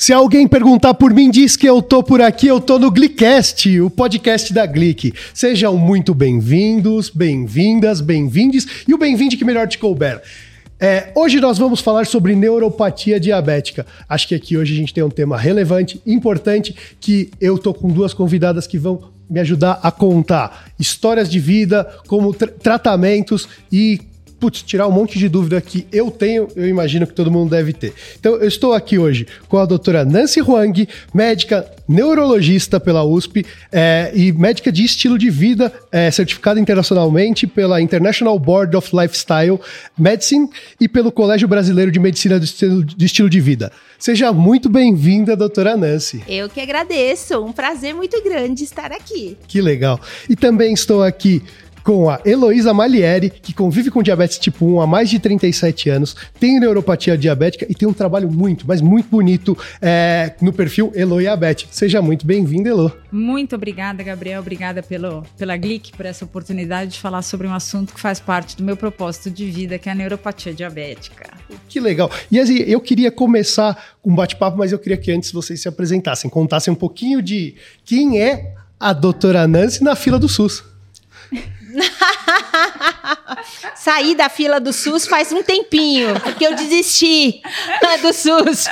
Se alguém perguntar por mim, diz que eu tô por aqui, eu tô no Glicast, o podcast da Glic. Sejam muito bem-vindos, bem-vindas, bem-vindes e o bem-vinde que melhor te couber. É, hoje nós vamos falar sobre neuropatia diabética. Acho que aqui hoje a gente tem um tema relevante, importante, que eu tô com duas convidadas que vão me ajudar a contar histórias de vida, como tra tratamentos e putz, tirar um monte de dúvida que eu tenho, eu imagino que todo mundo deve ter. Então, eu estou aqui hoje com a doutora Nancy Huang, médica neurologista pela USP é, e médica de estilo de vida, é, certificada internacionalmente pela International Board of Lifestyle Medicine e pelo Colégio Brasileiro de Medicina do Estilo de, estilo de Vida. Seja muito bem-vinda, doutora Nancy. Eu que agradeço, um prazer muito grande estar aqui. Que legal. E também estou aqui com a Heloísa Malieri, que convive com diabetes tipo 1 há mais de 37 anos, tem neuropatia diabética e tem um trabalho muito, mas muito bonito é, no perfil Eloiabete. Seja muito bem-vinda, Elo. Muito obrigada, Gabriel. Obrigada pelo, pela Glic, por essa oportunidade de falar sobre um assunto que faz parte do meu propósito de vida, que é a neuropatia diabética. Que legal. E assim, eu queria começar com um bate-papo, mas eu queria que antes vocês se apresentassem, contassem um pouquinho de quem é a doutora Nancy na fila do SUS. Saí da fila do SUS faz um tempinho, porque eu desisti do SUS.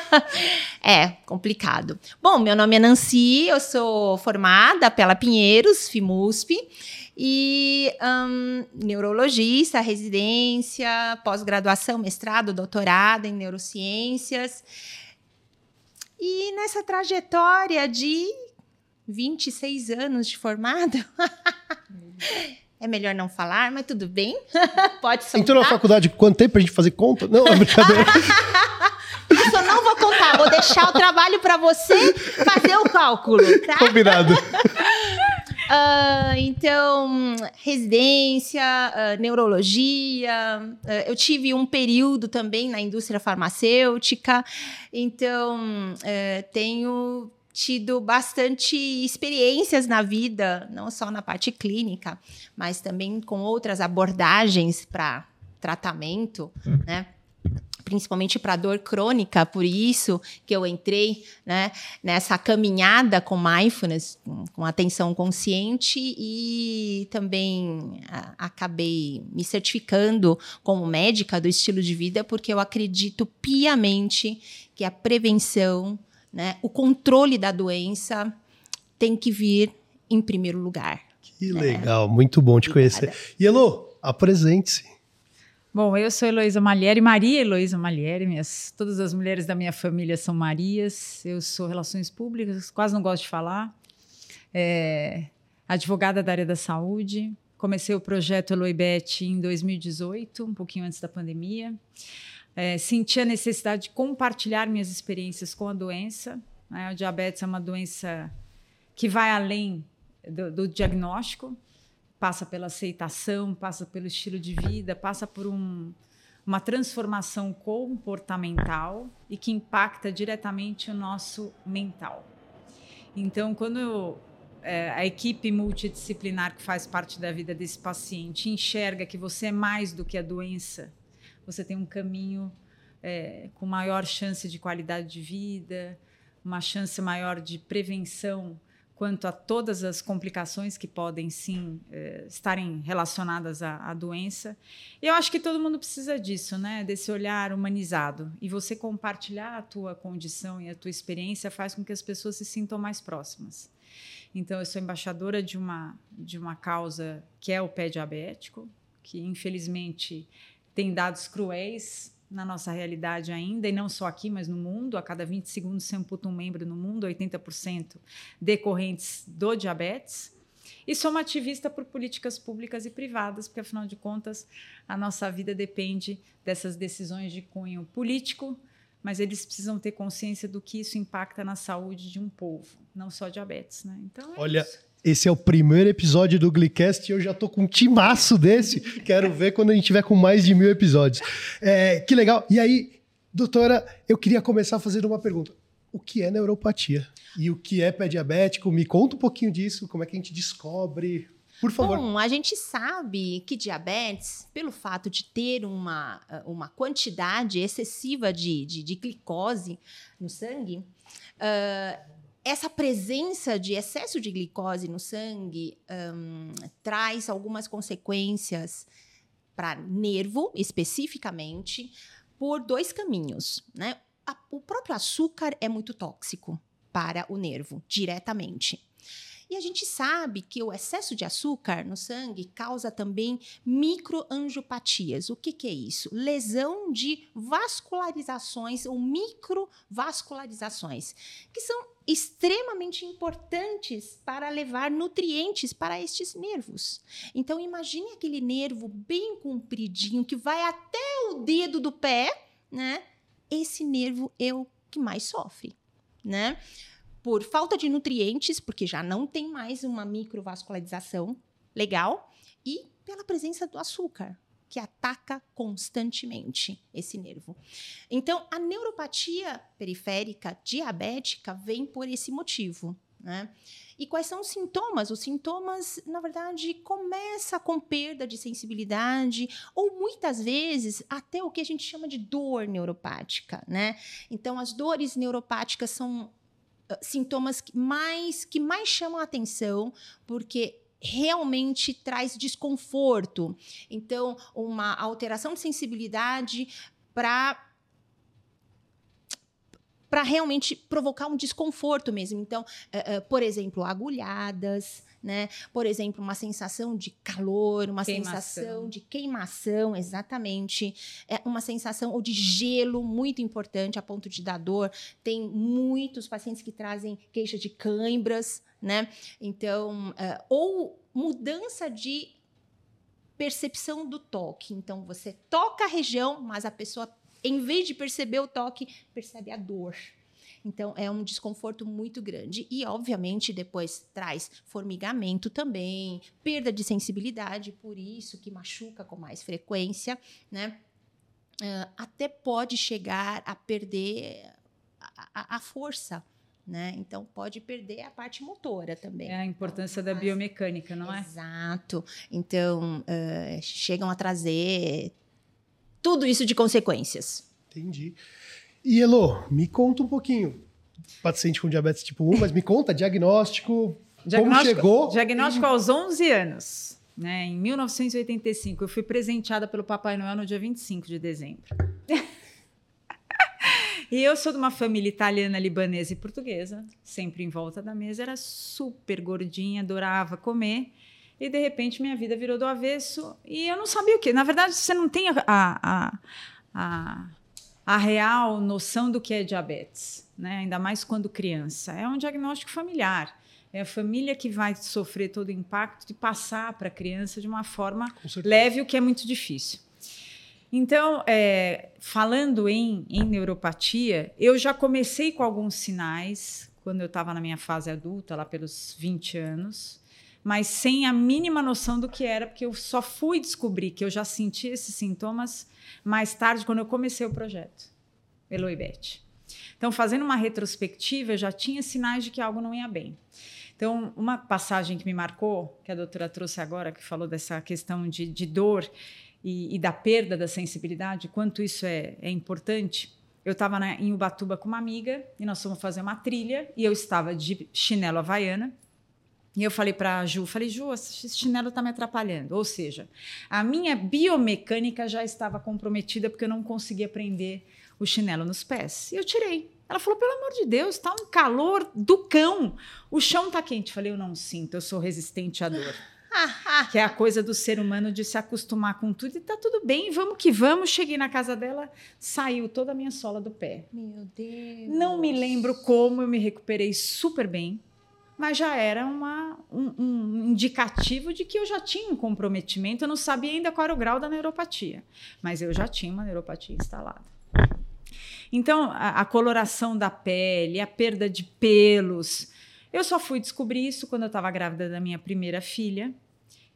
é, complicado. Bom, meu nome é Nancy, eu sou formada pela Pinheiros, FIMUSP, e um, neurologista, residência, pós-graduação, mestrado, doutorado em neurociências. E nessa trajetória de 26 anos de formado. é melhor não falar, mas tudo bem. Pode soltar. Entrou na faculdade quanto tempo pra gente fazer conta? Não, é brincadeira. Isso eu não vou contar, vou deixar o trabalho para você fazer o cálculo, tá? Combinado. Uh, então, residência, uh, neurologia. Uh, eu tive um período também na indústria farmacêutica, então eh, tenho tido bastante experiências na vida, não só na parte clínica, mas também com outras abordagens para tratamento, uhum. né? principalmente para dor crônica, por isso que eu entrei né, nessa caminhada com mindfulness, com atenção consciente e também a, acabei me certificando como médica do estilo de vida, porque eu acredito piamente que a prevenção né? O controle da doença tem que vir em primeiro lugar. Que né? legal, muito bom te Obrigada. conhecer. E Elo, apresente-se. Bom, eu sou Heloísa Malieri, Maria Heloísa Malieri, minhas, todas as mulheres da minha família são Marias, eu sou Relações Públicas, quase não gosto de falar, é, advogada da área da saúde, comecei o projeto Eloibet em 2018, um pouquinho antes da pandemia, é, senti a necessidade de compartilhar minhas experiências com a doença. Né? O diabetes é uma doença que vai além do, do, diagnóstico, passa pela aceitação, passa pelo estilo de vida, passa por um, uma transformação comportamental e que impacta diretamente o nosso mental. Então, quando eu, é, a equipe multidisciplinar que faz parte da vida desse paciente enxerga que você é mais do que a doença você tem um caminho é, com maior chance de qualidade de vida, uma chance maior de prevenção quanto a todas as complicações que podem sim é, estarem relacionadas à, à, doença. Eu acho que todo mundo precisa disso, né? Desse olhar humanizado. E você compartilhar a tua condição e a tua experiência faz com que as pessoas se sintam mais próximas. Então, eu sou embaixadora de uma, de uma causa que é o pé diabético, que infelizmente tem dados cruéis na nossa realidade ainda, e não só aqui, mas no mundo. A cada 20 segundos se amputa um membro no mundo, 80% decorrentes do diabetes. E sou uma ativista por políticas públicas e privadas, porque, afinal de contas, a nossa vida depende dessas decisões de cunho político, mas eles precisam ter consciência do que isso impacta na saúde de um povo, não só diabetes. Né? Então, é Olha, isso. Esse é o primeiro episódio do Glicast e eu já tô com um timaço desse. Quero ver quando a gente tiver com mais de mil episódios. É, que legal. E aí, doutora, eu queria começar fazendo uma pergunta. O que é neuropatia? E o que é pé diabético? Me conta um pouquinho disso. Como é que a gente descobre? Por favor. Bom, a gente sabe que diabetes, pelo fato de ter uma, uma quantidade excessiva de, de, de glicose no sangue, uh, essa presença de excesso de glicose no sangue um, traz algumas consequências para nervo, especificamente, por dois caminhos. Né? A, o próprio açúcar é muito tóxico para o nervo, diretamente. E a gente sabe que o excesso de açúcar no sangue causa também microangiopatias. O que, que é isso? Lesão de vascularizações ou microvascularizações, que são extremamente importantes para levar nutrientes para estes nervos. Então imagine aquele nervo bem compridinho que vai até o dedo do pé, né? Esse nervo é o que mais sofre, né? Por falta de nutrientes, porque já não tem mais uma microvascularização legal, e pela presença do açúcar, que ataca constantemente esse nervo. Então, a neuropatia periférica diabética vem por esse motivo. Né? E quais são os sintomas? Os sintomas, na verdade, começa com perda de sensibilidade ou muitas vezes até o que a gente chama de dor neuropática, né? Então, as dores neuropáticas são sintomas que mais, que mais chamam a atenção, porque realmente traz desconforto. Então, uma alteração de sensibilidade para para realmente provocar um desconforto mesmo. Então, uh, uh, por exemplo, agulhadas, né? Por exemplo, uma sensação de calor, uma queimação. sensação de queimação, exatamente. É uma sensação ou de gelo muito importante a ponto de dar dor. Tem muitos pacientes que trazem queixa de cãibras, né? Então, uh, ou mudança de percepção do toque. Então, você toca a região, mas a pessoa, em vez de perceber o toque, percebe a dor. Então, é um desconforto muito grande. E, obviamente, depois traz formigamento também, perda de sensibilidade, por isso que machuca com mais frequência, né? Uh, até pode chegar a perder a, a, a força. Né? Então pode perder a parte motora também. É a importância então, da biomecânica, não é? Exato. Então uh, chegam a trazer tudo isso de consequências. Entendi. E Elo, me conta um pouquinho. Paciente com diabetes tipo 1, mas me conta, diagnóstico, diagnóstico como chegou? Diagnóstico aos 11 anos. Né, em 1985, eu fui presenteada pelo Papai Noel no dia 25 de dezembro. e eu sou de uma família italiana, libanesa e portuguesa, sempre em volta da mesa, era super gordinha, adorava comer. E de repente minha vida virou do avesso e eu não sabia o que. Na verdade, você não tem a, a, a a real noção do que é diabetes, né? ainda mais quando criança. É um diagnóstico familiar. É a família que vai sofrer todo o impacto de passar para a criança de uma forma leve, o que é muito difícil. Então, é, falando em, em neuropatia, eu já comecei com alguns sinais quando eu estava na minha fase adulta, lá pelos 20 anos, mas sem a mínima noção do que era, porque eu só fui descobrir que eu já sentia esses sintomas mais tarde, quando eu comecei o projeto, Elo e Beth. Então, fazendo uma retrospectiva, eu já tinha sinais de que algo não ia bem. Então, uma passagem que me marcou, que a doutora trouxe agora, que falou dessa questão de, de dor e, e, da perda da sensibilidade, quanto isso é, é importante. Eu estava em Ubatuba com uma amiga e nós fomos fazer uma trilha e eu estava de chinelo havaiana e eu falei para a Ju, falei, Ju, esse chinelo está me atrapalhando. Ou seja, a minha biomecânica já estava comprometida porque eu não conseguia prender o chinelo nos pés. E eu tirei. Ela falou, pelo amor de Deus, está um calor do cão. O chão está quente. Eu falei, eu não sinto, eu sou resistente à dor. que é a coisa do ser humano de se acostumar com tudo e tá tudo bem, vamos que vamos. Cheguei na casa dela, saiu toda a minha sola do pé. Meu Deus. Não me lembro como eu me recuperei super bem mas já era uma, um, um, indicativo de que eu já tinha um comprometimento. Eu não sabia ainda qual era o grau da neuropatia, mas eu já tinha uma neuropatia instalada. Então, a, a coloração da pele, a perda de pelos. Eu só fui descobrir isso quando eu estava grávida da minha primeira filha.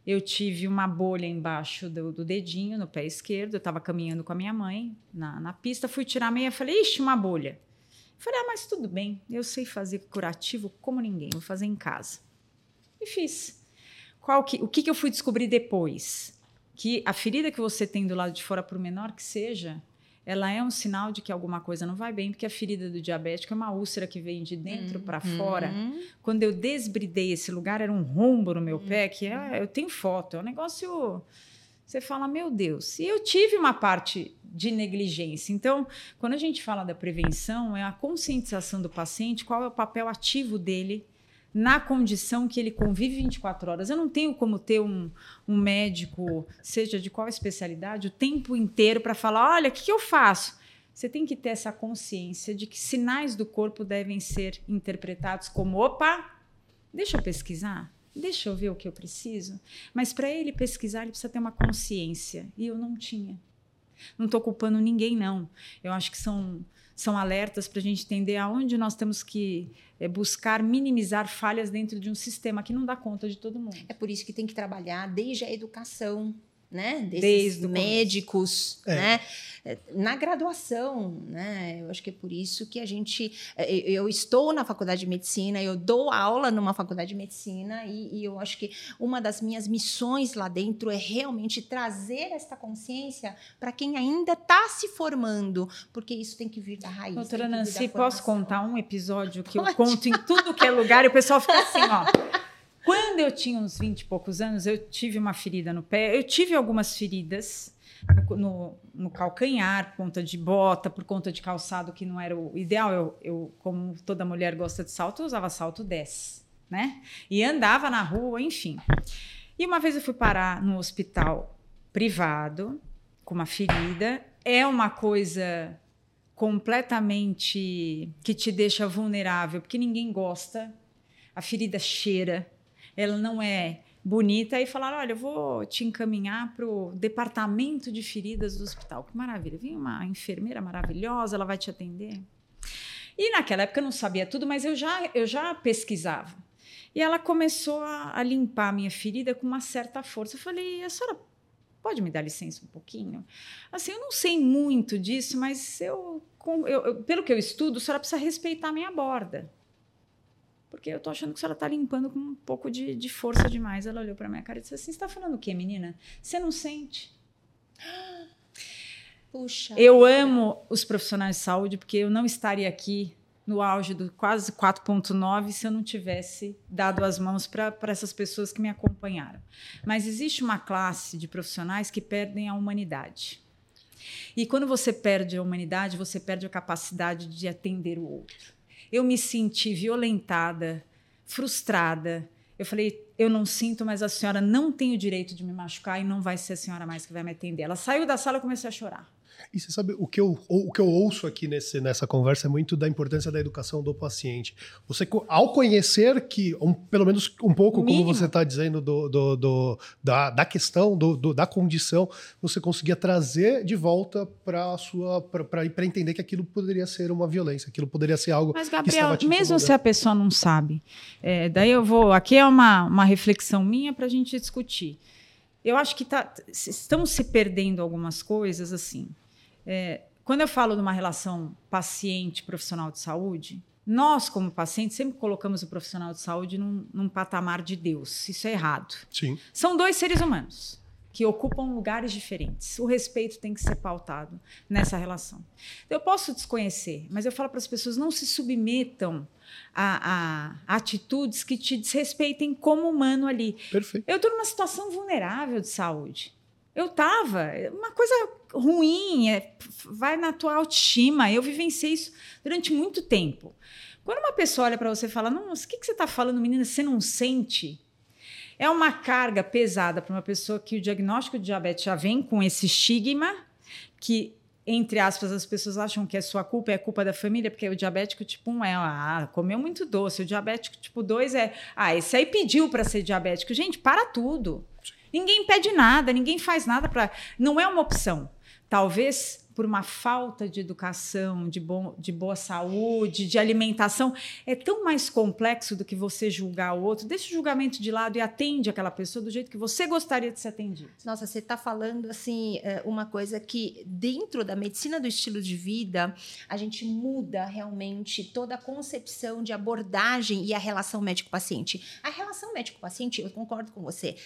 Eu tive uma bolha embaixo do, do dedinho, no pé esquerdo. Eu estava caminhando com a minha mãe na, na pista, fui tirar a meia e falei: Ixi, uma bolha. Falei, ah, mas tudo bem, eu sei fazer curativo como ninguém, vou fazer em casa. E fiz. qual que, o que, que eu fui descobrir depois? Que a ferida que você tem do lado de fora, por menor que seja, ela é um sinal de que alguma coisa não vai bem, porque a ferida do diabético é uma úlcera que vem de dentro para Uhum. fora. Quando eu desbridei esse lugar, era um rombo no meu pé, que é, eu tenho foto, é um negócio. Você fala, meu Deus. E eu tive uma parte de negligência. Então, quando a gente fala da prevenção, é a conscientização do paciente, qual é o papel ativo dele na condição que ele convive 24 horas. Eu não tenho como ter um, um médico, seja de qual especialidade, o tempo inteiro para falar: olha, o que, que eu faço? Você tem que ter essa consciência de que sinais do corpo devem ser interpretados como: opa, deixa eu pesquisar, deixa eu ver o que eu preciso. Mas para ele pesquisar, ele precisa ter uma consciência. E eu não tinha. Não estou culpando ninguém, não. Eu acho que são, são alertas para a gente entender aonde nós temos que é, buscar minimizar falhas dentro de um sistema que não dá conta de todo mundo. É por isso que tem que trabalhar desde a educação, né? Desses Desde médicos, É. né? É, Na graduação, né? Eu acho que é por isso que a gente. é, Eu eu estou na faculdade de medicina, eu dou aula numa faculdade de medicina, e, e eu acho que uma das minhas missões lá dentro é realmente trazer essa consciência para quem ainda está se formando, porque isso tem que vir da raiz. Doutora Nancy, posso contar um episódio que eu Pode. conto em tudo que é lugar e o pessoal fica assim, ó. Quando eu tinha uns 20 e poucos anos, eu tive uma ferida no pé. Eu tive algumas feridas no, no- calcanhar, por conta de bota, por conta de calçado que não era o ideal. Eu, eu, como toda mulher gosta de salto, eu usava salto 10, né? E andava na rua, enfim. E uma vez eu fui parar no hospital privado, com uma ferida. É uma coisa completamente que te deixa vulnerável, porque ninguém gosta. A ferida cheira, ela não é bonita. E falaram: olha, eu vou te encaminhar para o departamento de feridas do hospital. Que maravilha! Vem uma enfermeira maravilhosa, ela vai te atender. E naquela época eu não sabia tudo, mas eu já, eu já pesquisava. E ela começou a, a limpar a minha ferida com uma certa força. Eu falei: a senhora pode me dar licença um pouquinho? Assim, eu não sei muito disso, mas eu, eu- eu- pelo que eu estudo, a senhora precisa respeitar a minha borda. Porque eu tô achando que a senhora tá limpando com um pouco de, de força demais. Ela olhou para minha cara e disse assim: Você está falando o quê, menina? Você não sente? Puxa. Eu amo os profissionais de saúde porque eu não estaria aqui no auge do quase 4.9 se eu não tivesse dado as mãos para essas pessoas que me acompanharam. Mas existe uma classe de profissionais que perdem a humanidade. E quando você perde a humanidade, você perde a capacidade de atender o outro. Eu me senti violentada, frustrada. Eu falei, eu não sinto, mas a senhora não tem o direito de me machucar e não vai ser a senhora mais que vai me atender. Ela saiu da sala e comecei a chorar. E você sabe, o que eu, o que eu ouço aqui nesse, nessa conversa é muito da importância da educação do paciente. Você, ao conhecer que, um- pelo menos um pouco, Mínimo. como você está dizendo, do, do- do- da, da questão, do, do- da condição, você conseguia trazer de volta para a sua. para entender que aquilo poderia ser uma violência, aquilo poderia ser algo. Mas, Gabriel, mesmo se a pessoa não sabe, é, daí eu vou. Aqui é uma, uma reflexão minha para a gente discutir. Eu acho que tá, estão se perdendo algumas coisas assim. É, quando eu falo de uma relação paciente-profissional de saúde, nós, como pacientes, sempre colocamos o profissional de saúde num, num patamar de Deus. Isso é errado. Sim. São dois seres humanos que ocupam lugares diferentes. O respeito tem que ser pautado nessa relação. Eu posso desconhecer, mas eu falo para as pessoas: não se submetam a, a atitudes que te desrespeitem como humano ali. Perfeito. Eu estou numa situação vulnerável de saúde. Eu estava, uma coisa ruim, é, vai na tua autoestima. Eu vivenciei isso durante muito tempo. Quando uma pessoa olha para você e fala, nossa, o que, que você está falando, menina? Você não sente? É uma carga pesada para uma pessoa que o diagnóstico de diabetes já vem com esse estigma, que, entre aspas, as pessoas acham que é sua culpa, é culpa da família, porque o diabético tipo 1 é, ah, comeu muito doce. O diabético tipo 2 é, ah, esse aí pediu para ser diabético. Gente, para tudo. Ninguém pede nada, ninguém faz nada para. Não é uma opção. Talvez por uma falta de educação, de, bom, de boa saúde, de alimentação, é tão mais complexo do que você julgar o outro. Deixa o julgamento de lado e atende aquela pessoa do jeito que você gostaria de ser atendido. Nossa, você está falando assim é, uma coisa que dentro da medicina do estilo de vida a gente muda realmente toda a concepção de abordagem e a relação médico-paciente. A relação médico-paciente, eu concordo com você,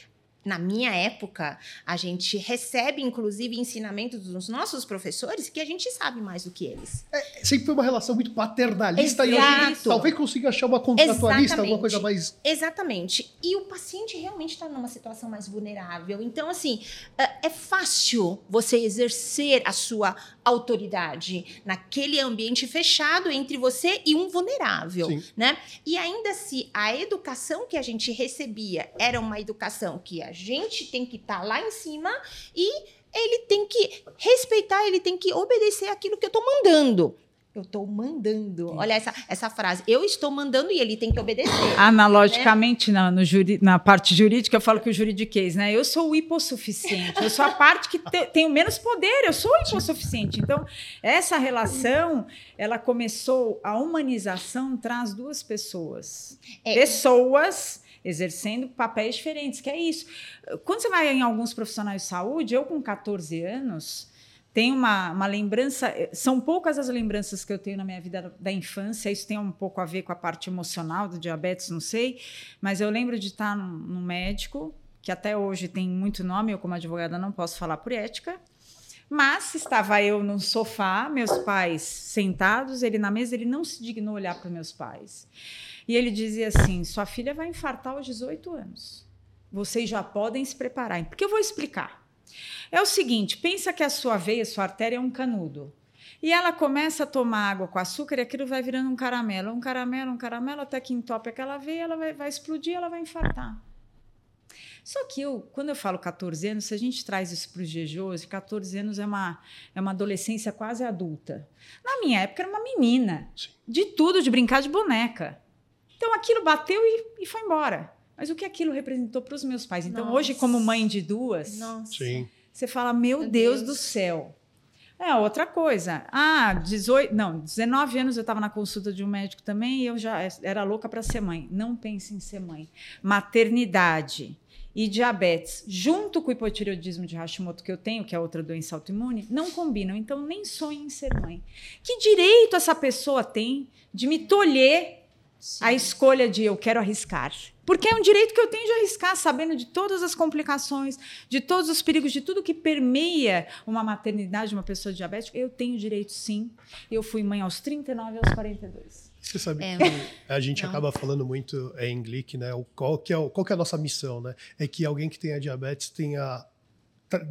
na minha época, a gente recebe, inclusive, ensinamentos dos nossos professores que a gente sabe mais do que eles. É, sempre foi uma relação muito paternalista Exato. e gente talvez consiga achar uma contratualista, Exatamente. alguma coisa mais. Exatamente. E o paciente realmente está numa situação mais vulnerável. Então, assim, é, é fácil você exercer a sua autoridade naquele ambiente fechado entre você e um vulnerável, Sim. né? E ainda se a educação que a gente recebia era uma educação que a gente tem que estar tá lá em cima e ele tem que respeitar, ele tem que obedecer aquilo que eu estou mandando. Eu estou mandando. Olha essa, essa frase. Eu estou mandando e ele tem que obedecer. Analogicamente, né? na, no juri, na parte jurídica, eu falo que o juridiquês, né? Eu sou o hipossuficiente. Eu sou a parte que te, tenho menos poder. Eu sou o hipossuficiente. Então, essa relação, ela começou... A humanização traz duas pessoas. É. Pessoas exercendo papéis diferentes, que é isso. Quando você vai em alguns profissionais de saúde, eu com 14 anos tem uma, uma lembrança. Eh, são poucas as lembranças que eu tenho na minha vida da infância. Isso tem um pouco a ver com a parte emocional do diabetes, não sei. Mas eu lembro de estar no, médico, que até hoje tem muito nome. Eu, como advogada, não posso falar por ética. Mas estava eu no sofá, meus pais sentados, ele na mesa, ele não se dignou olhar para meus pais. E ele dizia assim: sua filha vai infartar aos 18 anos. Vocês já podem se preparar. Porque eu vou explicar. É o seguinte: pensa que a sua veia, a sua artéria é um canudo. E ela começa a tomar água com açúcar e aquilo vai virando um caramelo, um caramelo, um caramelo, até que entope aquela veia, ela vai, vai explodir, ela vai infartar. Só que eu, quando eu falo 14 anos, se a gente traz isso para os dias de hoje, 14 anos é uma, é uma adolescência quase adulta. Na minha época era uma menina, Sim. de tudo, de brincar de boneca. Então aquilo bateu e, e foi embora. Mas o que aquilo representou para os meus pais? Então, Nossa. hoje, como mãe de duas, você fala: Meu, meu Deus, Deus, do céu. É outra coisa. Ah, 18, não, 19 anos eu estava na consulta de um médico também e eu já era louca para ser mãe. Não pense em ser mãe. Maternidade e diabetes, junto com o hipotireoidismo de Hashimoto que eu tenho, que é outra doença autoimune, não combinam. Então, nem sonhe em ser mãe. Que direito essa pessoa tem de me tolher Sim. a escolha de eu quero arriscar? Porque é um direito que eu tenho de arriscar, sabendo de todas as complicações, de todos os perigos, de tudo que permeia uma maternidade de uma pessoa diabética. Eu tenho direito, sim. Eu fui mãe aos 39 e aos 42. Você sabe é. que a gente Não. acaba falando muito em Glick, né? Qual que, é, qual que é a nossa missão, né? É que alguém que tenha diabetes tenha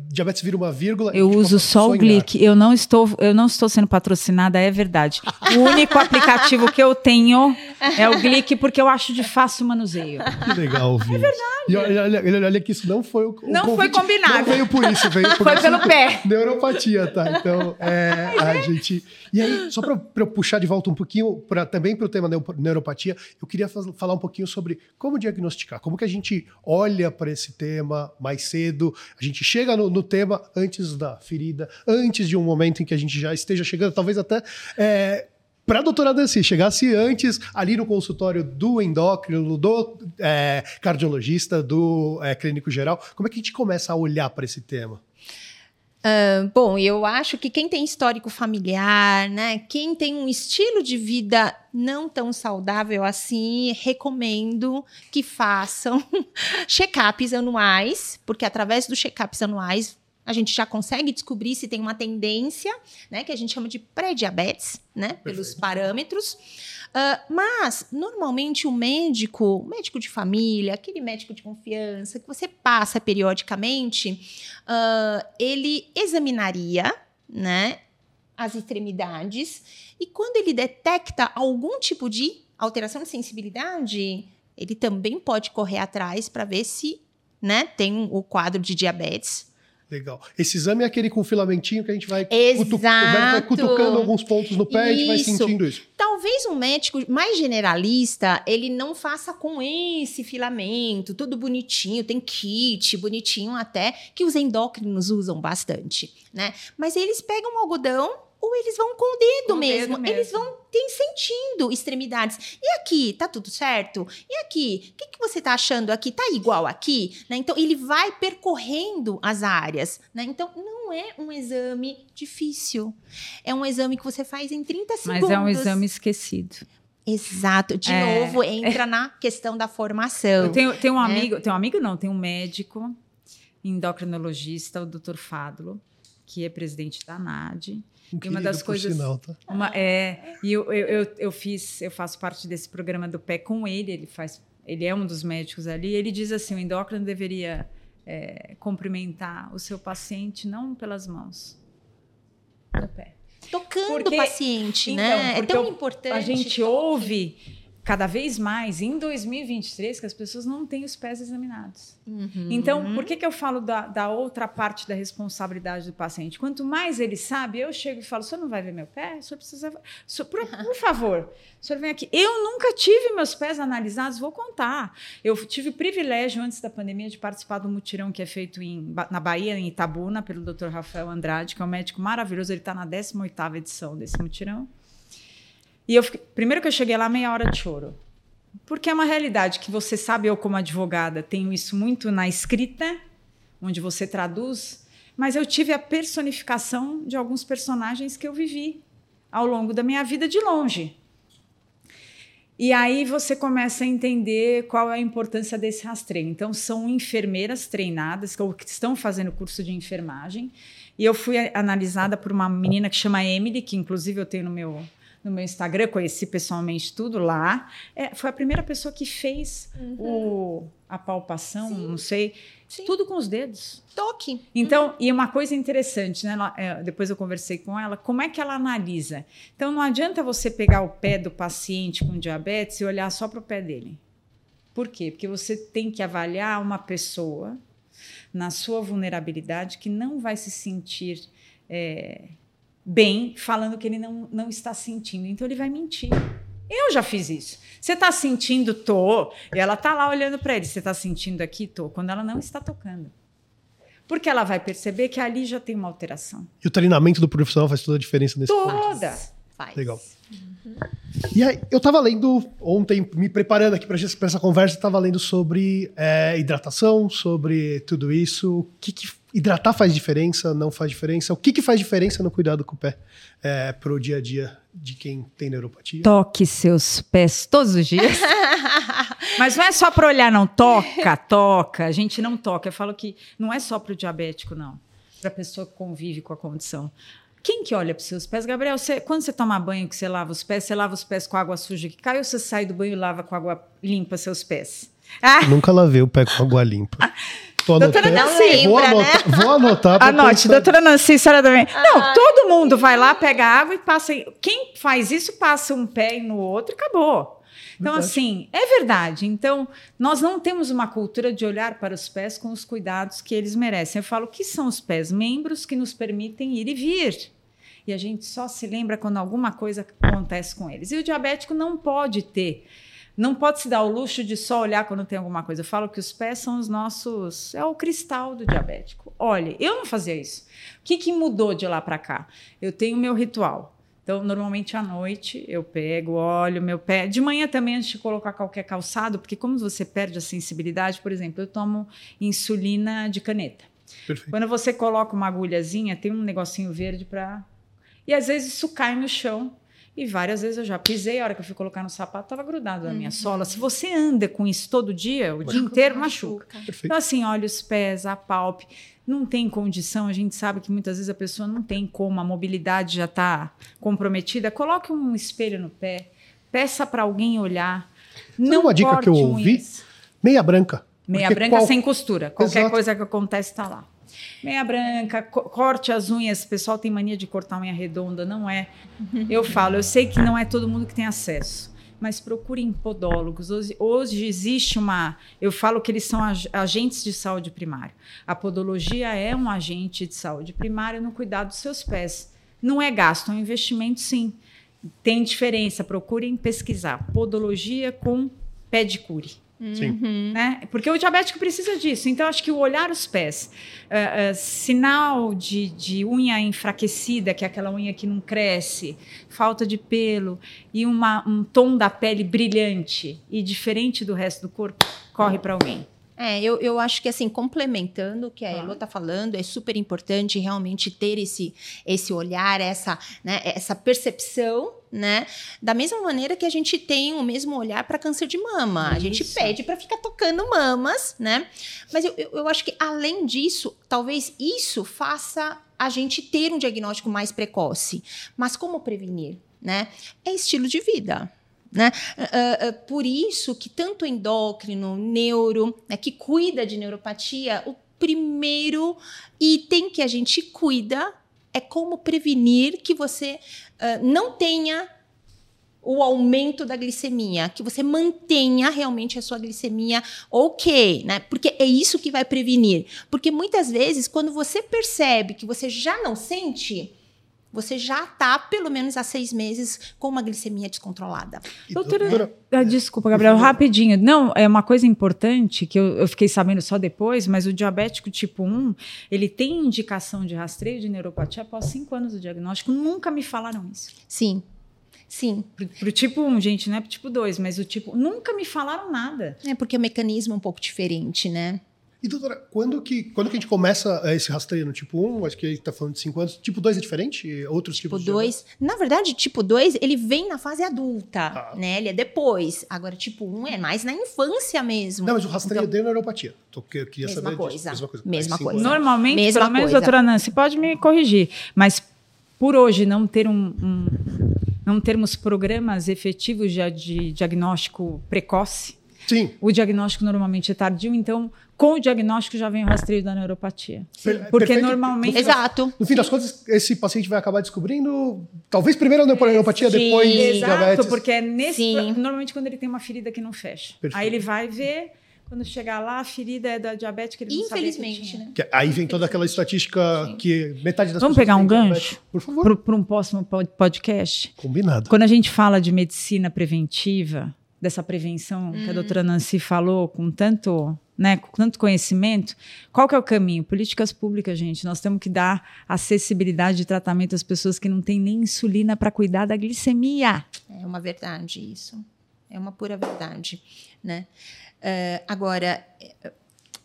diabetes vira uma vírgula. Eu uso só o Glick. Eu não estou, eu não estou sendo patrocinada, é verdade. O único aplicativo que eu tenho é o Glick porque eu acho de fácil manuseio. Que legal ouvir. É verdade. E olha, olha, que isso não foi o, Não convite, foi combinado. Não veio por isso, veio por Foi pelo pé. Neuropatia, tá? Então, é, a gente E aí, só para eu puxar de volta um pouquinho pra, também para o tema neuropatia, eu queria falar um pouquinho sobre como diagnosticar, como que a gente olha para esse tema mais cedo, a gente chega no, no, tema antes da ferida, antes de um momento em que a gente já esteja chegando, talvez até. É, para a doutora Dancy, chegasse antes ali no consultório do endócrino, do é, cardiologista, do é, clínico geral, como é que a gente começa a olhar para esse tema? Uh, bom, eu acho que quem tem histórico familiar, né, quem tem um estilo de vida não tão saudável assim, recomendo que façam check-ups anuais, porque através dos check-ups anuais a gente já consegue descobrir se tem uma tendência, né, que a gente chama de pré-diabetes, né, pelos parâmetros. Uh, mas, normalmente, o médico, o médico de família, aquele médico de confiança que você passa periodicamente, uh, ele examinaria, né, as extremidades e quando ele detecta algum tipo de alteração de sensibilidade, ele também pode correr atrás para ver se, né, tem o quadro de diabetes Legal. Esse exame é aquele com filamentinho que a gente vai, cutu vai cutucando alguns pontos no pé e a gente vai sentindo isso. Talvez um médico mais generalista, ele não faça com esse filamento, tudo bonitinho, tem kit, bonitinho até, que os endócrinos usam bastante, né? Mas eles pegam o algodão, ou eles vão com o dedo, Com mesmo. dedo mesmo. Eles vão tem, sentindo extremidades. E aqui, tá tudo certo? E aqui, o que, que você tá achando aqui? Tá igual aqui? Né? Então, ele vai percorrendo as áreas. Né? Então, não é um exame difícil. É um exame que você faz em 30 segundos. Mas é um exame esquecido. Exato. De É. novo, entra na questão da formação. Eu tenho, tenho um né? amigo, tenho um amigo não, tem um médico endocrinologista, o Dr. Fádulo, que é presidente da NAD. Incrível, das por coisas- sinal, tá? Uma, é, e eu, eu, eu, eu fiz, eu faço parte desse programa do pé com ele, ele faz, ele é um dos médicos ali, ele diz assim, o endócrino deveria é, cumprimentar o seu paciente não pelas mãos, no pé. Tocando Porque- o paciente, então, né? É tão eu- importante. A gente ouve cada vez mais, em 2023, que as pessoas não têm os pés examinados. Uhum. Então, por que, que eu falo da, da outra parte da responsabilidade do paciente? Quanto mais ele sabe, eu chego e falo: o senhor não vai ver meu pé? O senhor precisa. o senhor- por, por favor, o senhor vem aqui. Eu nunca tive meus pés analisados, vou contar. Eu tive o privilégio, antes da pandemia, de participar do mutirão que é feito em, na Bahia, em Itabuna, pelo Dr. Rafael Andrade, que é um médico maravilhoso. Ele está na 18 edição desse mutirão. E eu fiquei- primeiro que eu cheguei lá, meia hora de choro. Porque é uma realidade que você sabe, eu como advogada tenho isso muito na escrita, onde você traduz, mas eu tive a personificação de alguns personagens que eu vivi ao longo da minha vida de longe. E aí você começa a entender qual é a importância desse rastreio. Então, são enfermeiras treinadas que estão fazendo curso de enfermagem. E eu fui analisada por uma menina que chama Emily, que inclusive eu tenho no meu, no meu Instagram, conheci pessoalmente tudo lá. É, foi a primeira pessoa que fez o, a palpação, não sei, Sim. tudo com os dedos. Toque. Então, e uma coisa interessante, né? ela- é, depois eu conversei com ela, como é que ela analisa? Então, não adianta você pegar o pé do paciente com diabetes e olhar só para o pé dele. Por quê? Porque você tem que avaliar uma pessoa na sua vulnerabilidade que não vai se sentir é, bem falando que ele não, não está sentindo. Então, ele vai mentir. Eu já fiz isso. Você está sentindo? Tô. E ela está lá olhando para ele. Você está sentindo aqui? Tô. Quando ela não está tocando. Porque ela vai perceber que ali já tem uma alteração. E o treinamento do profissional faz toda a diferença nesse ponto. Toda. Faz. Legal. E aí, eu tava lendo ontem, me preparando aqui para essa conversa, tava lendo sobre é, hidratação, sobre tudo isso. O que, que hidratar faz diferença, não faz diferença? O que, que faz diferença no cuidado com o pé é, pro dia a dia de quem tem neuropatia? Toque seus pés todos os dias. Mas não é só para olhar, não. Toca, toca. A gente não toca. Eu falo que não é só para o diabético, não. Para a pessoa que convive com a condição. Quem que olha para os seus pés? Gabriel, você- quando você toma banho, que você lava os pés, você lava os pés com água suja que cai ou você sai do banho e lava com água limpa seus pés? Ah, Nunca lavei o pé com água limpa. Tô Doutora. Nancy, vou, lembra, anotar, vou anotar. Anote, pensar- doutora Nancy, a senhora também. Não, todo mundo vai lá, pega água e passa. Quem faz isso, passa um pé no outro e acabou. Então, Verdade. assim, é verdade. Então, nós não temos uma cultura de olhar para os pés com os cuidados que eles merecem. Eu falo que são os pés membros que nos permitem ir e vir. E a gente só se lembra quando alguma coisa acontece com eles. E o diabético não pode ter. Não pode se dar o luxo de só olhar quando tem alguma coisa. Eu falo que os pés são os nossos. É o cristal do diabético. Olha, eu não fazia isso. O que, que mudou de lá para cá? Eu tenho o meu ritual. Então, normalmente à noite eu pego, olho meu pé. De manhã também, antes de colocar qualquer calçado, porque como você perde a sensibilidade, por exemplo, eu tomo insulina de caneta. Perfeito. Quando você coloca uma agulhazinha, tem um negocinho verde para. E às vezes isso cai no chão. E várias vezes eu já pisei, a hora que eu fui colocar no sapato, estava grudado na minha sola. Se você anda com isso todo dia, o dia inteiro, machuca. Perfeito. Então, assim, olha os pés, a palpe. Não tem condição, a gente sabe que muitas vezes a pessoa não tem como, a mobilidade já está comprometida. Coloque um espelho no pé, peça para alguém olhar. não uma dica que eu ouvi? unhas. Meia branca. Meia branca qual- sem costura. Qualquer Exato. coisa que acontece está lá. Meia branca, co- corte as unhas. O pessoal tem mania de cortar unha redonda, não é. Eu falo, eu sei que não é todo mundo que tem acesso, mas procurem podólogos. Hoje, hoje existe uma. Eu falo que eles são ag- agentes de saúde primária. A podologia é um agente de saúde primária no cuidado dos seus pés. Não é gasto, é um investimento, sim. tem diferença, procurem pesquisar. Podologia com pedicure. Sim. Né? Porque o diabético precisa disso. Então, acho que o olhar os pés, uh, uh, sinal de, de unha enfraquecida, que é aquela unha que não cresce, falta de pelo e uma, um tom da pele brilhante e diferente do resto do corpo, corre para alguém. É, eu, eu acho que assim, complementando o que a Elo está falando, é super importante realmente ter esse, esse olhar, essa, né, essa percepção, né? Da mesma maneira que a gente tem o mesmo olhar para câncer de mama. A gente pede para ficar tocando mamas, né? Mas eu, eu, eu acho que além disso, talvez isso faça a gente ter um diagnóstico mais precoce. Mas como prevenir? Né? É estilo de vida. Né? Uh, uh, por isso que tanto endócrino, neuro, né, que cuida de neuropatia, o primeiro item que a gente cuida é como prevenir que você uh, não tenha o aumento da glicemia, que você mantenha realmente a sua glicemia ok, né? Porque é isso que vai prevenir. Porque muitas vezes, quando você percebe que você já não sente, você já está, pelo menos há seis meses, com uma glicemia descontrolada. Doutora, doutora ah, desculpa, Gabriel, rapidinho. Não, é uma coisa importante que eu, eu, fiquei sabendo só depois, mas o diabético tipo 1, ele tem indicação de rastreio de neuropatia após cinco anos do diagnóstico. Nunca me falaram isso. Sim. Sim. Para o tipo 1, gente, não é para o tipo 2, mas o tipo. Nunca me falaram nada. É porque o mecanismo é um pouco diferente, né? E, doutora, quando que, quando que a gente começa esse rastreio no tipo 1? Acho que a gente está falando de 5 anos. Tipo 2 é diferente? Outros tipo tipos 2. Na verdade, tipo 2, ele vem na fase adulta, ah. né? Ele é depois. Agora, tipo 1 é mais na infância mesmo. Não, mas o rastreio então, de neuropatia. Tô, eu queria mesma saber coisa. Disso. Mesma coisa. Mesma coisa. Normalmente, mesma pelo menos, coisa. doutora Nancy, pode me corrigir, mas por hoje não ter um, um não termos programas efetivos de, de diagnóstico precoce, Sim. O diagnóstico normalmente é tardio, então com o diagnóstico já vem o rastreio da neuropatia. Per Porque perfeito. normalmente. No Exato. No fim das contas, esse paciente vai acabar descobrindo, talvez primeiro a neuropatia, Sim, depois Exato, diabetes. porque é nesse. Sim. Normalmente quando ele tem uma ferida que não fecha. Perfeito. Aí ele vai ver. Quando chegar lá, a ferida é da diabética, ele não Infelizmente, sabia que tinha. né? Que aí vem toda aquela estatística Sim. que metade das Vamos pessoas pegar um diabetes. gancho? Por favor. Para um próximo pod- podcast? Combinado. Quando a gente fala de medicina preventiva, dessa prevenção que a doutora Nancy falou com tanto, né, com tanto conhecimento, qual que é o caminho? Políticas públicas, gente. Nós temos que dar acessibilidade de tratamento às pessoas que não têm nem insulina para cuidar da glicemia. É uma verdade isso. É uma pura verdade, né? Eh, agora,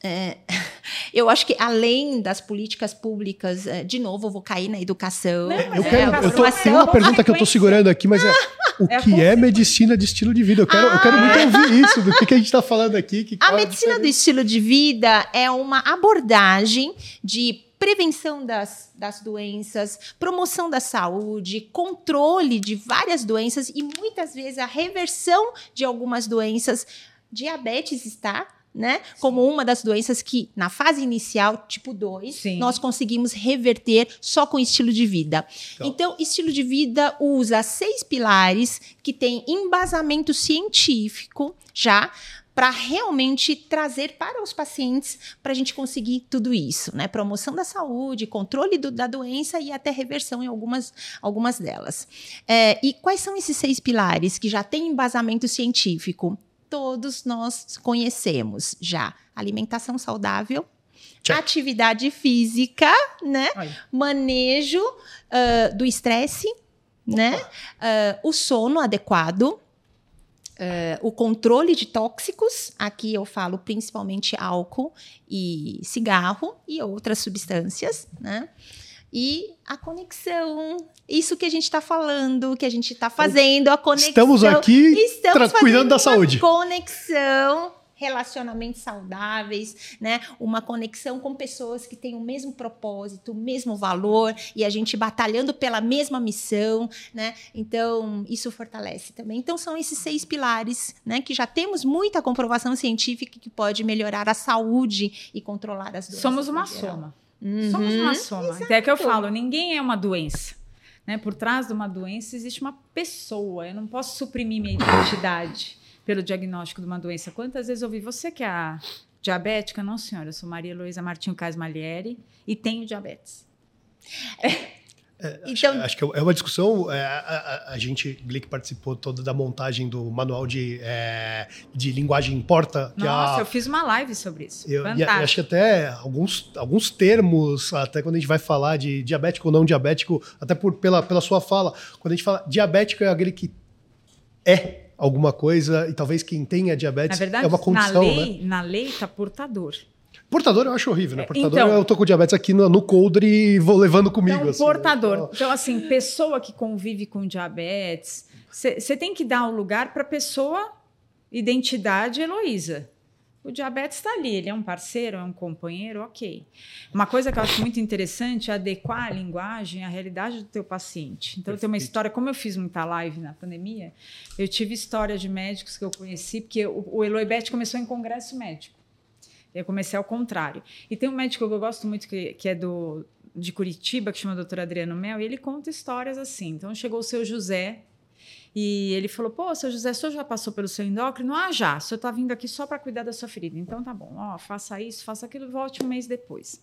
eh, eu acho que além das políticas públicas, eh, de novo, eu vou cair na educação. Não, Eu É, quero, a eu tô, tem uma pergunta que eu consequência. segurando aqui, mas é o É que é medicina de estilo de vida? Eu quero, eu quero muito ouvir isso, do que, que a gente está falando aqui. Que, A é medicina do estilo de vida é uma abordagem de prevenção das, das doenças, promoção da saúde, controle de várias doenças e muitas vezes a reversão de algumas doenças. Diabetes está. Né? Como uma das doenças que, na fase inicial, tipo 2, Sim. nós conseguimos reverter só com estilo de vida. Tá. Então, estilo de vida usa seis pilares que tem embasamento científico já para realmente trazer para os pacientes para a gente conseguir tudo isso, né? Promoção da saúde, controle do- da doença e até reversão em algumas, algumas delas. É, e quais são esses seis pilares que já têm embasamento científico? Todos nós conhecemos já. Alimentação saudável, Check. atividade física, né? manejo ah, do estresse, né? Ah, o sono adequado, ah, o controle de tóxicos. Aqui eu falo principalmente álcool e cigarro e outras substâncias, né? E a conexão, isso que a gente está falando, que a gente está fazendo, a conexão. Estamos aqui Estamos cuidando da saúde. Conexão, relacionamentos saudáveis, né? Uma conexão com pessoas que têm o mesmo propósito, o mesmo valor e a gente batalhando pela mesma missão, né? Então, isso fortalece também. Então, são esses seis pilares, né? Que já temos muita comprovação científica que pode melhorar a saúde e controlar as doenças. Somos uma soma. Uhum. Somos uma soma. Até que eu falo, ninguém é uma doença. Né? Por trás de uma doença existe uma pessoa. Eu não posso suprimir minha identidade pelo diagnóstico de uma doença. Quantas vezes eu ouvi você que é a diabética? Não, senhora, eu sou Maria Heloísa Martinho Casmalieri e tenho diabetes. Então, Acho que é uma discussão. é, a, a- a gente, Glick, participou toda da montagem do manual de, é, de linguagem importa. Que Nossa, a, eu fiz uma live sobre isso. eu, e Fantástico. acho que até alguns, alguns termos, até quando a gente vai falar de diabético ou não diabético, até por, pela, pela sua fala, quando a gente fala diabético é aquele que é alguma coisa, e talvez quem tenha diabetes verdade, é uma condição, na né? lei, na lei tá portador. Portador eu acho horrível, né? É, Portador então- eu tô com diabetes aqui no, no coldre e vou levando comigo. Então, assim, né? portador. Então, Então, assim, pessoa que convive com diabetes, você tem que dar o lugar para pessoa, identidade Heloísa. O diabetes está ali, ele é um parceiro, é um companheiro, ok. Uma coisa que eu acho muito interessante é adequar a linguagem à realidade do teu paciente. Então, tem uma Perfeito. história, como eu fiz muita live na pandemia, eu tive história de médicos que eu conheci, porque o, o Eloibete começou em congresso médico. Eu comecei ao contrário. E tem um médico que eu gosto muito, que, que é do, de Curitiba, que chama Dr. Adriano Mel, e ele conta histórias assim. Então chegou o seu José e ele falou: Pô, seu José, o senhor já passou pelo seu endócrino? Ah, já. O senhor está vindo aqui só para cuidar da sua ferida. Então tá bom, ó, faça isso, faça aquilo, volte um mês depois.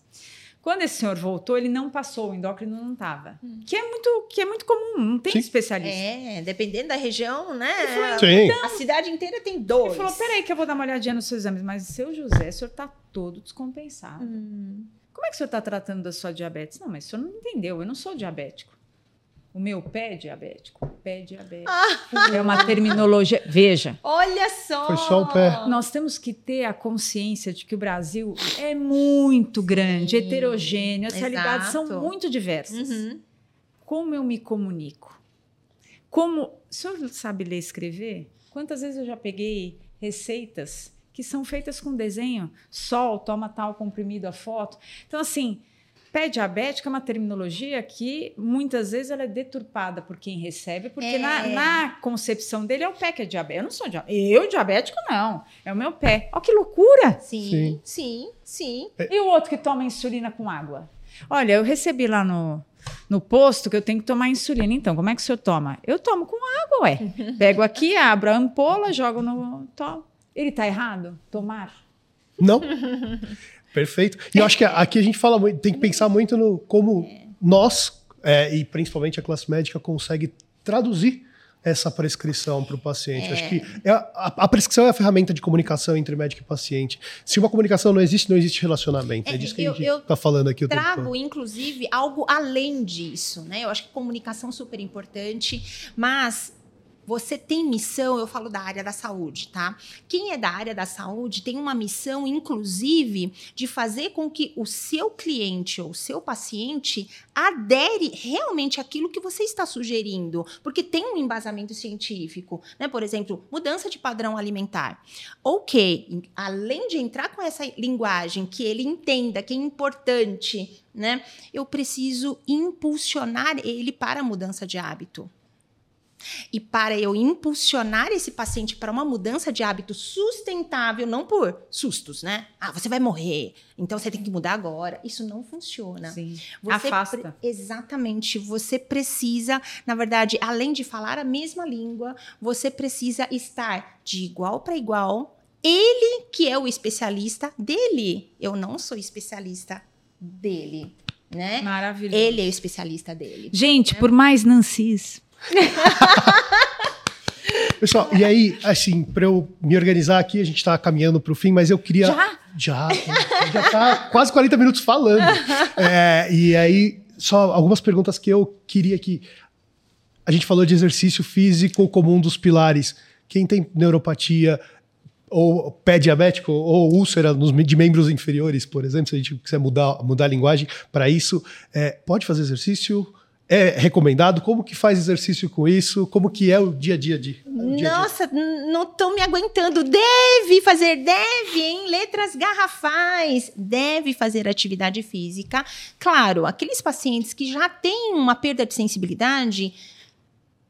Quando esse senhor voltou, ele não passou, o endócrino não estava. Que, é muito, que é muito comum, não tem Sim. especialista. é, dependendo da região, né? Sim. A cidade inteira tem dois. Ele falou: Peraí, que eu vou dar uma olhadinha nos seus exames. Mas seu José, o senhor está todo descompensado. Hum. Como é que o senhor está tratando da sua diabetes? Não, mas o senhor não entendeu, eu não sou diabético. O meu pé é diabético. Pé é diabético. É uma terminologia. Veja, Olha só! Foi só o pé. nós temos que ter a consciência de que o Brasil é muito grande, Sim, heterogêneo, as realidades são exato. muito diversas. Uhum. Como eu me comunico? Como. O senhor sabe ler e escrever? Quantas vezes eu já peguei receitas que são feitas com desenho? Sol, toma tal comprimido a foto. Então, assim, pé diabético é uma terminologia que muitas vezes ela é deturpada por quem recebe, porque É. na, na concepção dele é o pé que é diabético. Eu não sou diabético. Eu, diabético, não. É o meu pé. Ó, que loucura! Sim, sim, sim. E o outro que toma insulina com água? Olha, eu recebi lá no, no posto que eu tenho que tomar insulina. Então, como é que o senhor toma? Eu tomo com água, ué. Pego aqui, abro a ampola, jogo no. Tomo. Ele tá errado? Tomar? Não? Perfeito. E eu acho que aqui a gente fala muito, tem que pensar muito no como nós, é, e principalmente a classe médica, consegue traduzir essa prescrição para o paciente. Acho que é a, a prescrição é a ferramenta de comunicação entre médico e paciente. Se uma comunicação não existe, não existe relacionamento. É, É, disso que eu- a gente eu está falando aqui tempo Trago, inclusive, algo além disso, né? Eu acho que comunicação é super importante, mas você tem missão, eu falo da área da saúde, tá? Quem é da área da saúde tem uma missão, inclusive, de fazer com que o seu cliente ou o seu paciente adere realmente àquilo que você está sugerindo, porque tem um embasamento científico, né? Por exemplo, mudança de padrão alimentar. Ok, além de entrar com essa linguagem que ele entenda que é importante, né? Eu preciso impulsionar ele para a mudança de hábito. E para eu impulsionar esse paciente para uma mudança de hábito sustentável, não por sustos, né? Ah, você vai morrer, então você tem que mudar agora. Isso não funciona. Sim. Você Afasta. pre- Exatamente. Você precisa, na verdade, além de falar a mesma língua, você precisa estar de igual para igual. Ele que é o especialista dele. Eu não sou especialista dele, né? Maravilhoso. Ele é o especialista dele. Gente, por mais Nancy's. Pessoal, e aí, assim, para eu me organizar aqui, a gente está caminhando para o fim, mas eu queria. Já? Já, já tá quase 40 minutos falando. É, e aí, só algumas perguntas que eu queria que. A gente falou de exercício físico como um dos pilares. Quem tem neuropatia, ou pé diabético, ou úlcera nos, de membros inferiores, por exemplo, se a gente quiser mudar, mudar a linguagem para isso, é, pode fazer exercício? É recomendado? Como que faz exercício com isso? Como que é o dia a dia de? Nossa, não tô me aguentando. Deve fazer, deve, em letras garrafais. Deve fazer atividade física. Claro, aqueles pacientes que já têm uma perda de sensibilidade,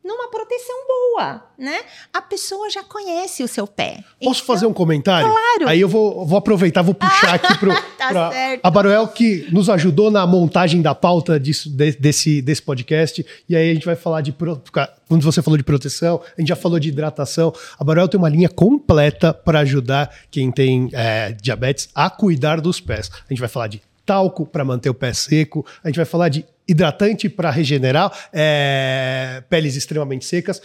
numa proteção boa, né? A pessoa já conhece o seu pé. Posso fazer um comentário? Claro. Aí eu vou, vou aproveitar, vou puxar aqui pro, Tá a Baruel, que nos ajudou na montagem da pauta disso, de- desse, desse podcast. E aí a gente vai falar de. Quando você falou de proteção, a gente já falou de hidratação. A Baruel tem uma linha completa para ajudar quem tem é, diabetes a cuidar dos pés. A gente vai falar de talco para manter o pé seco, a gente vai falar de hidratante para regenerar é, peles extremamente secas,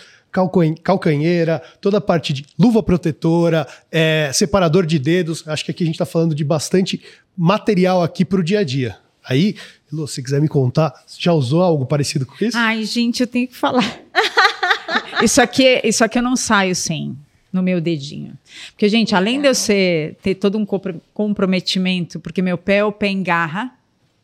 calcanheira, toda a parte de luva protetora, é, separador de dedos. Acho que aqui a gente está falando de bastante material aqui para o dia a dia. Aí, Lu, se quiser me contar, já usou algo parecido com isso? Ai, gente, eu tenho que falar. isso, aqui, isso aqui eu não saio sem no meu dedinho. Porque, gente, além de eu ser, ter todo um comprometimento, porque meu pé é o pé engarra,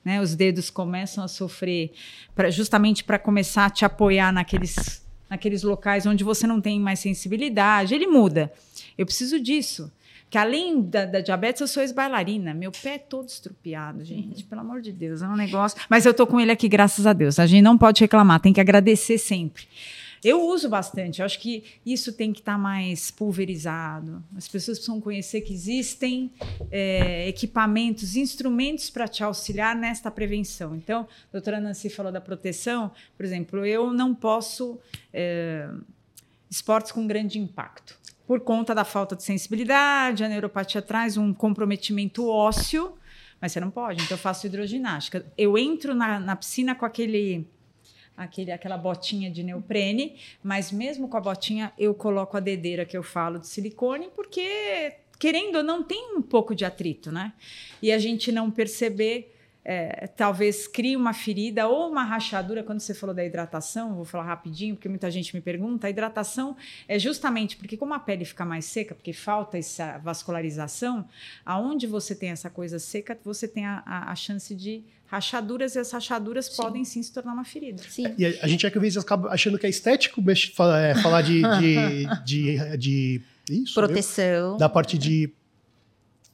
né? Os dedos começam a sofrer pra, justamente para começar a te apoiar naqueles, naqueles locais onde você não tem mais sensibilidade. Ele muda. Eu preciso disso. Que além da, da diabetes, eu sou ex-bailarina. Meu pé é todo estrupiado, gente. Pelo amor de Deus, é um negócio. Mas eu tô com ele aqui, graças a Deus. A gente não pode reclamar, tem que agradecer sempre. Eu uso bastante, eu acho que isso tem que estar tá mais pulverizado. As pessoas precisam conhecer que existem é, equipamentos, instrumentos para te auxiliar nesta prevenção. Então, a doutora Nancy falou da proteção, por exemplo, eu não posso. É, esportes com grande impacto. Por conta da falta de sensibilidade, a neuropatia traz um comprometimento ósseo, mas você não pode. Então, eu faço hidroginástica. Eu entro na, na piscina com aquele aquele, aquela botinha de neoprene, mas mesmo com a botinha eu coloco a dedeira que eu falo de silicone, porque querendo ou não tem um pouco de atrito, né? E a gente não perceber é, talvez crie uma ferida ou uma rachadura. Quando você falou da hidratação, vou falar rapidinho, porque muita gente me pergunta. A hidratação é justamente porque, como a pele fica mais seca, porque falta essa vascularização, aonde você tem essa coisa seca, você tem a, a, a chance de rachaduras e as rachaduras sim. podem sim se tornar uma ferida. Sim. E a, gente é que às vezes acaba achando que é estético é, falar de, de, de, de, isso, proteção. Da parte de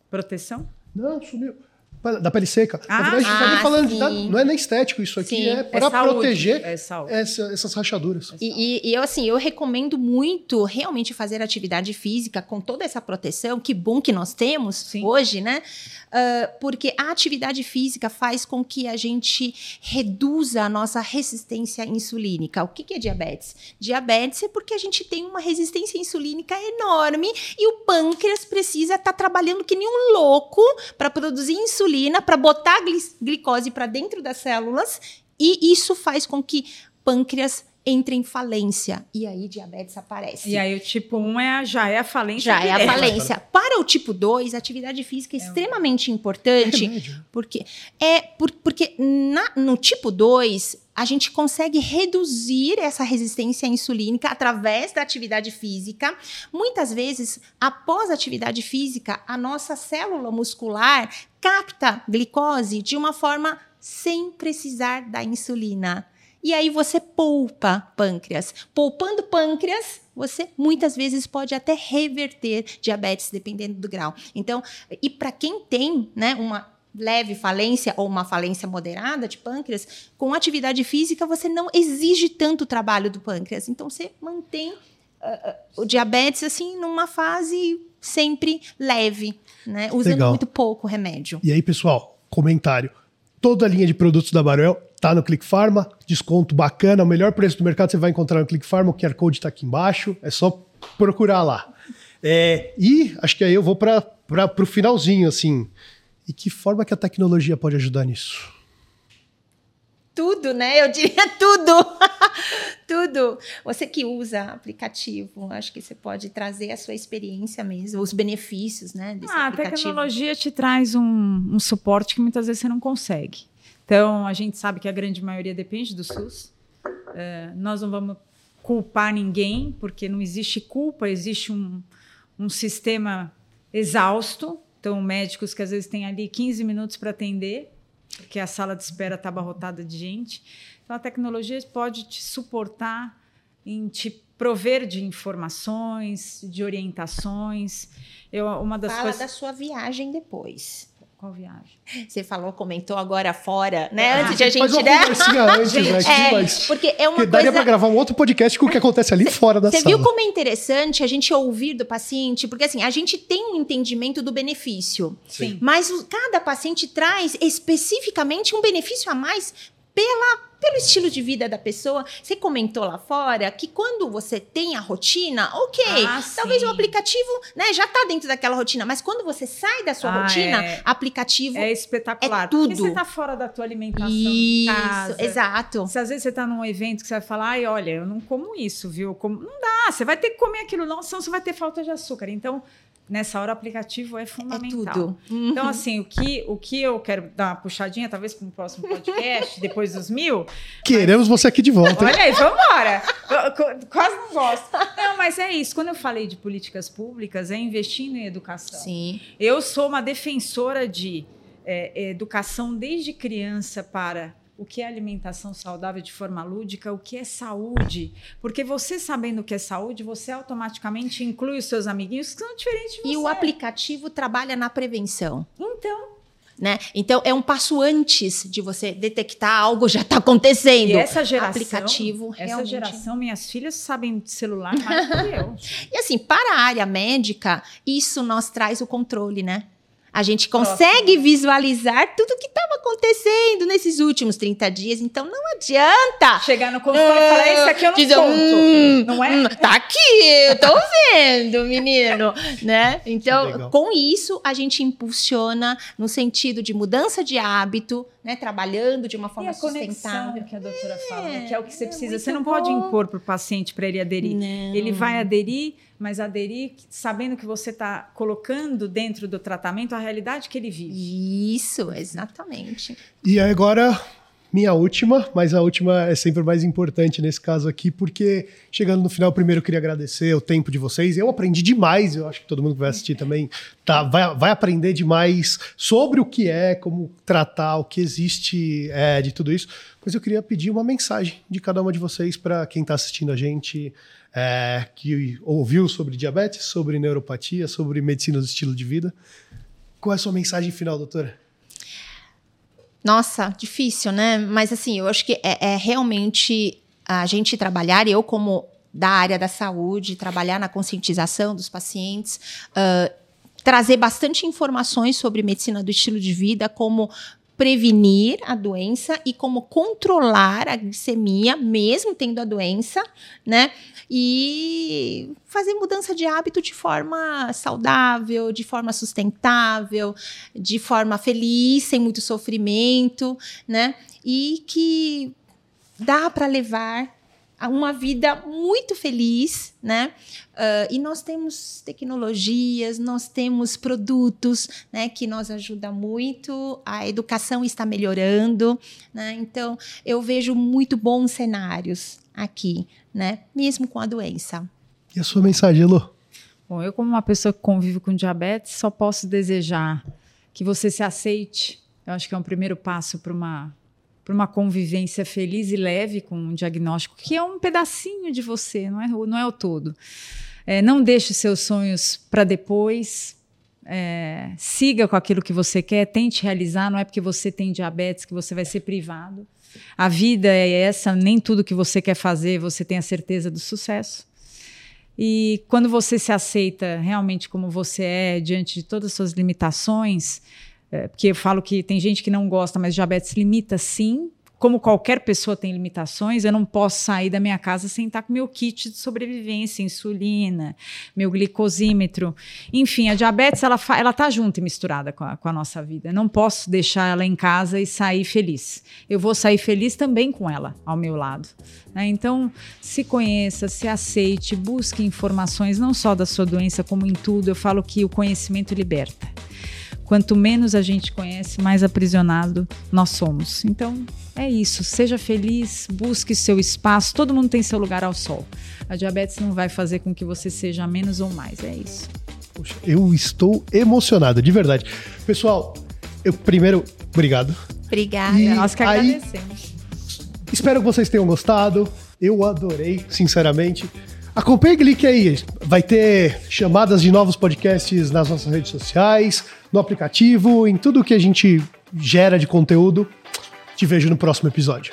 proteção? Não, sumiu da pele seca. Ah, Na verdade, a gente tá ah, falando não é nem estético, isso aqui sim. é para é proteger é essa, essas rachaduras. E, e, eu, assim, eu recomendo muito realmente fazer atividade física com toda essa proteção, que bom que nós temos sim. hoje, né? Uh, porque a atividade física faz com que a gente reduza a nossa resistência insulínica. O que, que é diabetes? Diabetes é porque a gente tem uma resistência insulínica enorme e o pâncreas precisa estar tá trabalhando que nem um louco para produzir insulina insulina para botar a glicose para dentro das células e isso faz com que pâncreas entre em falência e aí diabetes aparece. E aí o tipo 1 é, já é a falência. Já é a falência. Para o tipo 2, a atividade física é, é extremamente importante, é porque é por, porque na, no tipo 2 a gente consegue reduzir essa resistência insulínica através da atividade física. Muitas vezes, após a atividade física, a nossa célula muscular capta glicose de uma forma sem precisar da insulina. E aí você poupa pâncreas. Poupando pâncreas, você muitas vezes pode até reverter diabetes, dependendo do grau. Então, e para quem tem né, uma leve falência ou uma falência moderada de pâncreas, com atividade física você não exige tanto trabalho do pâncreas. Então, você mantém uh, o diabetes assim numa fase sempre leve, né? Usando Legal. muito pouco remédio. E aí, pessoal, comentário. Toda a linha de produtos da Baruel tá no Click Pharma, desconto bacana, o melhor preço do mercado você vai encontrar no Click Pharma, o QR Code está aqui embaixo, é só procurar lá. É, e acho que aí eu vou para o finalzinho, assim. E que forma que a tecnologia pode ajudar nisso? tudo, né? Eu diria tudo. tudo. Você que usa aplicativo, acho que você pode trazer a sua experiência mesmo, os benefícios, né? Desse ah, aplicativo. A tecnologia te traz um, um suporte que muitas vezes você não consegue. Então, a gente sabe que a grande maioria depende do SUS. É, nós não vamos culpar ninguém, porque não existe culpa, existe um, um sistema exausto. Então, médicos que às vezes têm ali 15 minutos para atender, porque a sala de espera está abarrotada de gente. Então, a tecnologia pode te suportar em te prover de informações, de orientações. Eu, uma das Fala coisas... da sua viagem depois. Qual viagem? Você falou, comentou agora fora, né? Ah, antes de a gente, faz né? antes, né? É, porque é uma porque daria para gravar um outro podcast com o que acontece ali cê, fora da sala. Você viu como é interessante a gente ouvir do paciente? Porque assim, a gente tem um entendimento do benefício. Sim. Mas cada paciente traz especificamente um benefício a mais pela pelo estilo de vida da pessoa. Você comentou lá fora que quando você tem a rotina, ok, Ah, talvez sim. o aplicativo, né, já tá dentro daquela rotina, mas quando você sai da sua Ah, rotina, é. aplicativo É espetacular. É tudo. Porque você tá fora da tua alimentação isso, casa. exato. Se às vezes você tá num evento que você vai falar, ai, olha, eu não como isso, viu? Como... Não dá, você vai ter que comer aquilo, não, senão você vai ter falta de açúcar. Então, nessa hora, o aplicativo é É fundamental. tudo. Então, assim, o que, o que eu quero dar uma puxadinha, talvez para um próximo podcast, depois dos mil, Queremos você aqui de volta. Olha aí, vambora. Eu Quase não gosto. Não, mas é isso. Quando eu falei de políticas públicas, é investindo em educação. Sim. Eu sou uma defensora de é, educação desde criança para o que é alimentação saudável de forma lúdica, o que é saúde. Porque você sabendo o que é saúde, você automaticamente inclui os seus amiguinhos que são diferentes de você. E o aplicativo trabalha na prevenção. Então, Né? Então é um passo antes de você detectar algo já está acontecendo. e essa geração, aplicativo essa realmente. geração, minhas filhas sabem de celular mais do que eu. E assim, para a área médica, isso nós traz o controle, né? A gente consegue visualizar tudo o que estava acontecendo nesses últimos 30 dias, então não adianta. Chegar no consultório e falar, esse aqui eu não Dizer, conto. "Hum, não é? hum, tá aqui, eu tô vendo, menino, né? Então, com isso, a gente impulsiona no sentido de mudança de hábito, né? Trabalhando de uma E forma a conexão sustentável. que a doutora fala, que é o que você é precisa. Você não pode bom. impor para o paciente para ele aderir. Não. Ele vai aderir, mas aderir sabendo que você está colocando dentro do tratamento a realidade que ele vive. Isso, exatamente. E agora, minha última, mas a última é sempre mais importante nesse caso aqui, porque chegando no final, primeiro eu queria agradecer o tempo de vocês. Eu aprendi demais, eu acho que todo mundo que vai assistir também tá, vai, vai aprender demais sobre o que é, como tratar, o que existe é, de tudo isso. Mas eu queria pedir uma mensagem de cada uma de vocês para quem está assistindo a gente. é, que ouviu sobre diabetes, sobre neuropatia, sobre medicina do estilo de vida. Qual é a sua mensagem final, doutora? Nossa, difícil, né? Mas assim, eu acho que é, é realmente a gente trabalhar, eu como da área da saúde, trabalhar na conscientização dos pacientes, ah, trazer bastante informações sobre medicina do estilo de vida, como prevenir a doença e como controlar a glicemia, mesmo tendo a doença, né? E fazer mudança de hábito de forma saudável, de forma sustentável, de forma feliz, sem muito sofrimento, né? E que dá para levar uma vida muito feliz, né? Ah, e nós temos tecnologias, nós temos produtos, né, que nos ajudam muito. A educação está melhorando, né? Então eu vejo muito bons cenários aqui, né? Mesmo com a doença. E a sua mensagem, Elô? Bom, eu como uma pessoa que convive com diabetes, só posso desejar que você se aceite. Eu acho que é um primeiro passo para uma para uma convivência feliz e leve com um diagnóstico que é um pedacinho de você, não é, não é o todo. É, não deixe seus sonhos para depois. É, siga com aquilo que você quer, tente realizar. Não é porque você tem diabetes que você vai ser privado. A vida é essa, nem tudo que você quer fazer você tem a certeza do sucesso. E quando você se aceita realmente como você é, diante de todas as suas limitações, é, porque eu falo que tem gente que não gosta, mas diabetes limita sim. Como qualquer pessoa tem limitações, eu não posso sair da minha casa sem estar com meu kit de sobrevivência, insulina, meu glicosímetro. Enfim, a diabetes ela, ela tá junto e misturada com a, com a nossa vida. Eu não posso deixar ela em casa e sair feliz. Eu vou sair feliz também com ela ao meu lado. né? Então, se conheça, se aceite, busque informações não só da sua doença, como em tudo. Eu falo que o conhecimento liberta. Quanto menos a gente conhece, mais aprisionado nós somos. Então, é isso. Seja feliz, busque seu espaço. Todo mundo tem seu lugar ao sol. A diabetes não vai fazer com que você seja menos ou mais. É isso. Poxa, eu estou emocionado, de verdade. Pessoal, eu primeiro, obrigado. Obrigada. E Nós que aí- agradecemos. Espero que vocês tenham gostado. Eu adorei, sinceramente. Acompanhe o Glick aí. Vai ter chamadas de novos podcasts nas nossas redes sociais, no aplicativo, em tudo que a gente gera de conteúdo. Te vejo no próximo episódio.